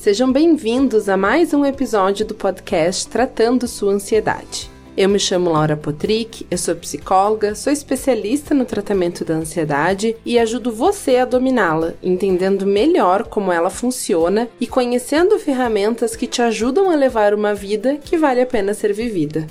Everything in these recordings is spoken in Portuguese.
Sejam bem-vindos a mais um episódio do podcast Tratando Sua Ansiedade. Eu me chamo Laura Potrick, eu sou psicóloga, sou especialista no tratamento da ansiedade e ajudo você a dominá-la, entendendo melhor como ela funciona e conhecendo ferramentas que te ajudam a levar uma vida que vale a pena ser vivida.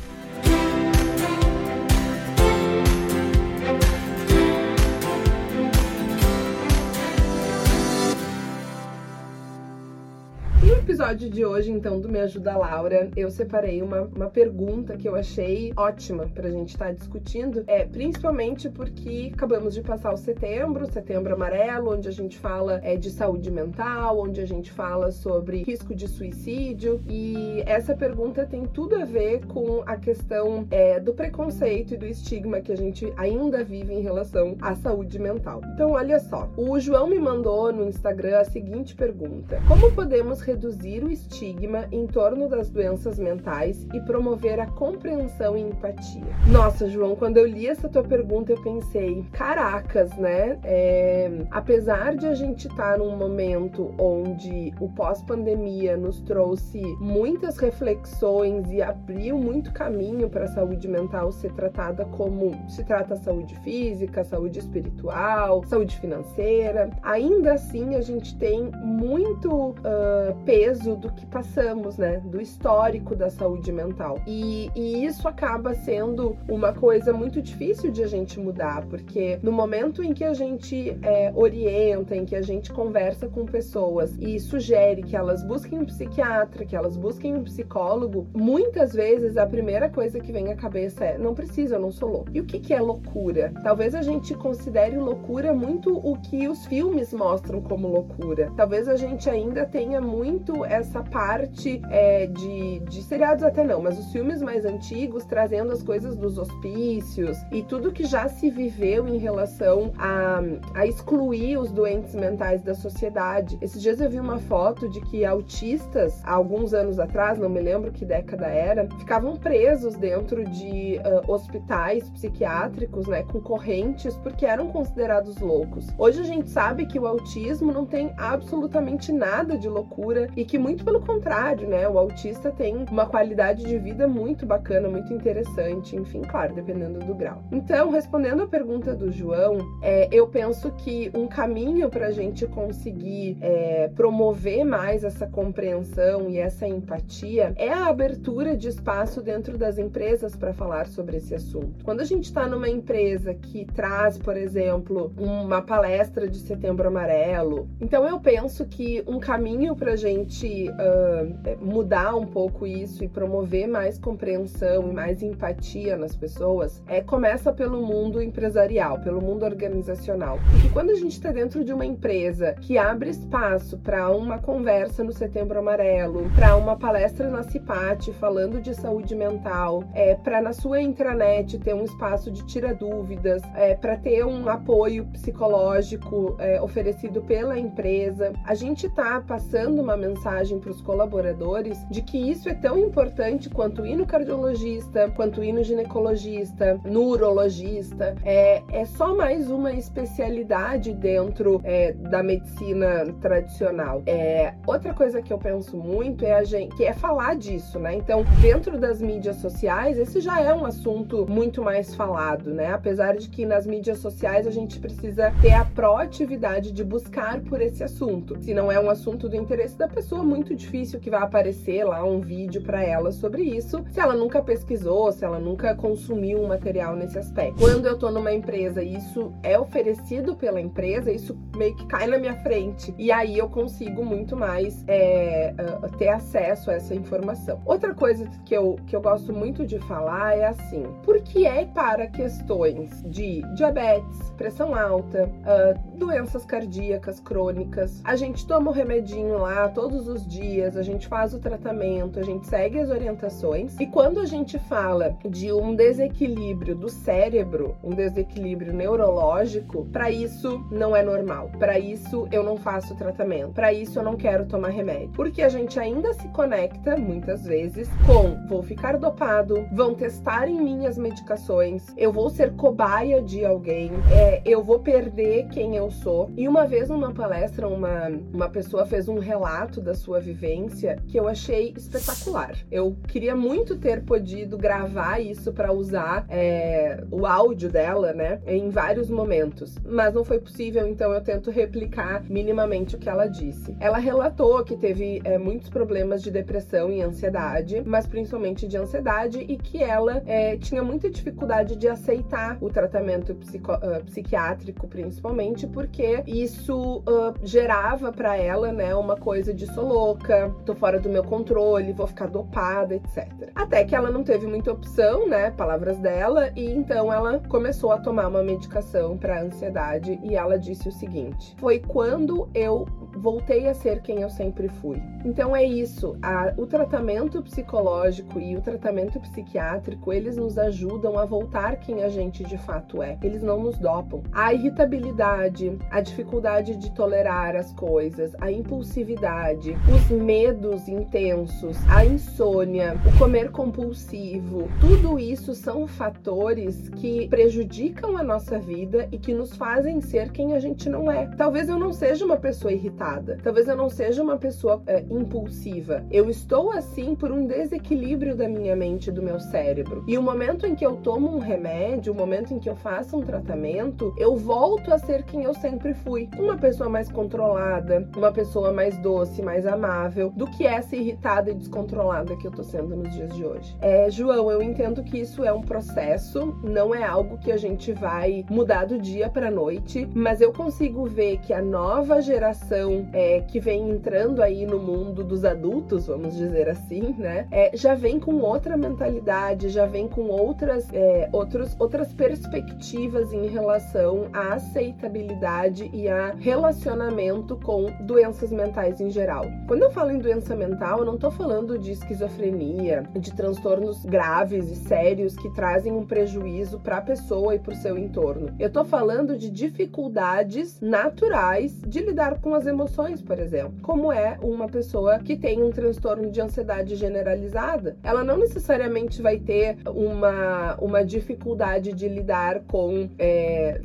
Episódio de hoje, então, do Me Ajuda Laura, eu separei uma, uma pergunta que eu achei ótima pra gente estar tá discutindo, é principalmente porque acabamos de passar o setembro, setembro amarelo, onde a gente fala é, de saúde mental, onde a gente fala sobre risco de suicídio, e essa pergunta tem tudo a ver com a questão é, do preconceito e do estigma que a gente ainda vive em relação à saúde mental. Então, olha só, o João me mandou no Instagram a seguinte pergunta: Como podemos reduzir o estigma em torno das doenças mentais e promover a compreensão e empatia. Nossa, João, quando eu li essa tua pergunta, eu pensei, caracas, né? É, apesar de a gente estar tá num momento onde o pós-pandemia nos trouxe muitas reflexões e abriu muito caminho para a saúde mental ser tratada como se trata a saúde física, saúde espiritual, saúde financeira, ainda assim a gente tem muito uh, peso peso do que passamos, né? Do histórico da saúde mental. E, e isso acaba sendo uma coisa muito difícil de a gente mudar, porque no momento em que a gente é, orienta, em que a gente conversa com pessoas e sugere que elas busquem um psiquiatra, que elas busquem um psicólogo, muitas vezes a primeira coisa que vem à cabeça é: não precisa, eu não sou louco. E o que, que é loucura? Talvez a gente considere loucura muito o que os filmes mostram como loucura. Talvez a gente ainda tenha muito essa parte é, de, de seriados até não, mas os filmes mais antigos trazendo as coisas dos hospícios e tudo que já se viveu em relação a, a excluir os doentes mentais da sociedade. Esses dias eu vi uma foto de que autistas, há alguns anos atrás, não me lembro que década era, ficavam presos dentro de uh, hospitais psiquiátricos, né, com correntes, porque eram considerados loucos. Hoje a gente sabe que o autismo não tem absolutamente nada de loucura e que muito pelo contrário, né? O autista tem uma qualidade de vida muito bacana, muito interessante, enfim, claro, dependendo do grau. Então, respondendo a pergunta do João, é, eu penso que um caminho para a gente conseguir é, promover mais essa compreensão e essa empatia é a abertura de espaço dentro das empresas para falar sobre esse assunto. Quando a gente está numa empresa que traz, por exemplo, uma palestra de Setembro Amarelo, então eu penso que um caminho para a gente uh, mudar um pouco isso e promover mais compreensão e mais empatia nas pessoas, é, começa pelo mundo empresarial, pelo mundo organizacional. Porque quando a gente está dentro de uma empresa que abre espaço para uma conversa no Setembro Amarelo, para uma palestra na CIPAT falando de saúde mental, é, para na sua intranet ter um espaço de tira dúvidas, é, para ter um apoio psicológico é, oferecido pela empresa, a gente está passando uma mensagem mensagem para os colaboradores de que isso é tão importante quanto ir no cardiologista, quanto ir no ginecologista, no urologista. É, é só mais uma especialidade dentro é, da medicina tradicional. É, outra coisa que eu penso muito é a gente que é falar disso, né? Então, dentro das mídias sociais, esse já é um assunto muito mais falado, né? Apesar de que nas mídias sociais a gente precisa ter a proatividade de buscar por esse assunto. Se não é um assunto do interesse da pessoa, muito difícil que vai aparecer lá um vídeo para ela sobre isso, se ela nunca pesquisou, se ela nunca consumiu um material nesse aspecto. Quando eu tô numa empresa e isso é oferecido pela empresa, isso meio que cai na minha frente. E aí eu consigo muito mais é, ter acesso a essa informação. Outra coisa que eu, que eu gosto muito de falar é assim: por que é para questões de diabetes, pressão alta, uh, doenças cardíacas crônicas, a gente toma o remedinho lá todos os dias, a gente faz o tratamento, a gente segue as orientações. E quando a gente fala de um desequilíbrio do cérebro, um desequilíbrio neurológico, para isso não é normal. Para isso eu não faço tratamento. Para isso eu não quero tomar remédio. Porque a gente ainda se conecta muitas vezes com vou ficar dopado, vão testar em mim as medicações, eu vou ser cobaia de alguém, é, eu vou perder quem eu sou. E uma vez numa palestra, uma, uma pessoa fez um relato da sua sua vivência que eu achei espetacular. Eu queria muito ter podido gravar isso para usar é, o áudio dela, né, em vários momentos, mas não foi possível, então eu tento replicar minimamente o que ela disse. Ela relatou que teve é, muitos problemas de depressão e ansiedade, mas principalmente de ansiedade, e que ela é, tinha muita dificuldade de aceitar o tratamento psico, uh, psiquiátrico, principalmente porque isso uh, gerava para ela, né, uma coisa de sou louca, tô fora do meu controle, vou ficar dopada, etc. Até que ela não teve muita opção, né, palavras dela, e então ela começou a tomar uma medicação para ansiedade e ela disse o seguinte: "Foi quando eu voltei a ser quem eu sempre fui". Então é isso, a, o tratamento psicológico e o tratamento psiquiátrico, eles nos ajudam a voltar quem a gente de fato é. Eles não nos dopam. A irritabilidade, a dificuldade de tolerar as coisas, a impulsividade, os medos intensos, a insônia, o comer compulsivo, tudo isso são fatores que prejudicam a nossa vida e que nos fazem ser quem a gente não é. Talvez eu não seja uma pessoa irritada, talvez eu não seja uma pessoa é, impulsiva. Eu estou assim por um desequilíbrio da minha mente, do meu cérebro. E o momento em que eu tomo um remédio, o momento em que eu faço um tratamento, eu volto a ser quem eu sempre fui. Uma pessoa mais controlada, uma pessoa mais doce, mais amável, do que essa irritada e descontrolada que eu tô sendo nos dias de hoje. É, João, eu entendo que isso é um processo, não é algo que a gente vai mudar do dia pra noite, mas eu consigo ver que a nova geração é, que vem entrando aí no mundo dos adultos, vamos dizer assim, né, é, já vem com outra mentalidade, já vem com outras, é, outros, outras perspectivas em relação à aceitabilidade e a relacionamento com doenças mentais em geral. Quando eu falo em doença mental, eu não tô falando de esquizofrenia, de transtornos graves e sérios que trazem um prejuízo para a pessoa e para o seu entorno. Eu tô falando de dificuldades naturais de lidar com as emoções, por exemplo, como é uma pessoa que tem um transtorno de ansiedade generalizada. Ela não necessariamente vai ter uma, uma dificuldade de lidar com. É,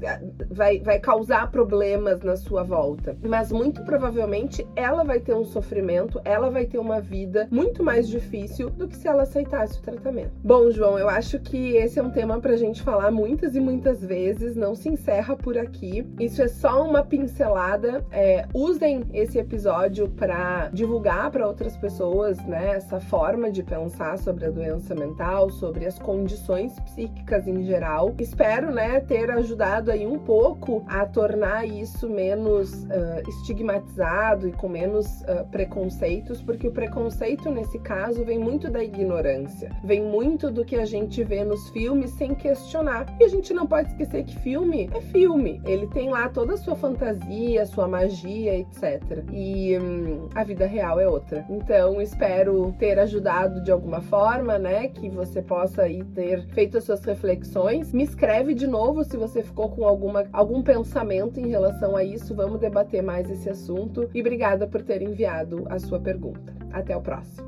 vai, vai causar problemas na sua volta, mas muito provavelmente ela vai ter um sofrimento, ela vai ter uma vida muito mais difícil do que se ela aceitasse o tratamento. Bom, João, eu acho que esse é um tema pra gente falar muitas e muitas vezes, não se encerra por aqui. Isso é só uma pincelada. É, esse episódio para divulgar para outras pessoas, né, essa forma de pensar sobre a doença mental, sobre as condições psíquicas em geral. Espero, né, ter ajudado aí um pouco a tornar isso menos uh, estigmatizado e com menos uh, preconceitos, porque o preconceito nesse caso vem muito da ignorância, vem muito do que a gente vê nos filmes sem questionar. E a gente não pode esquecer que filme é filme, ele tem lá toda a sua fantasia, sua magia, etc. E hum, a vida real é outra. Então, espero ter ajudado de alguma forma, né, que você possa aí ter feito as suas reflexões. Me escreve de novo se você ficou com alguma, algum pensamento em relação a isso. Vamos debater mais esse assunto. E obrigada por ter enviado a sua pergunta. Até o próximo.